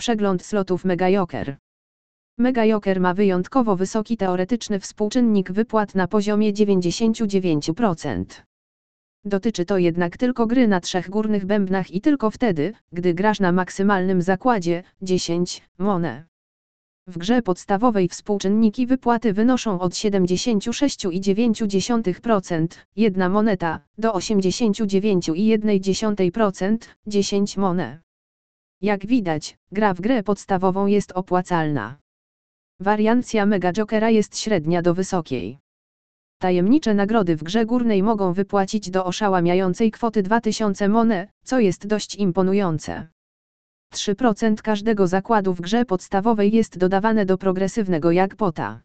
Przegląd slotów Mega Joker. Mega Joker ma wyjątkowo wysoki teoretyczny współczynnik wypłat na poziomie 99%. Dotyczy to jednak tylko gry na trzech górnych bębnach i tylko wtedy, gdy grasz na maksymalnym zakładzie 10 mone. W grze podstawowej współczynniki wypłaty wynoszą od 76,9%, jedna moneta, do 89,1%, 10 mone. Jak widać, gra w grę podstawową jest opłacalna. Wariancja Mega Jokera jest średnia do wysokiej. Tajemnicze nagrody w grze górnej mogą wypłacić do oszałamiającej kwoty 2000 mone, co jest dość imponujące. 3% każdego zakładu w grze podstawowej jest dodawane do progresywnego jackpota.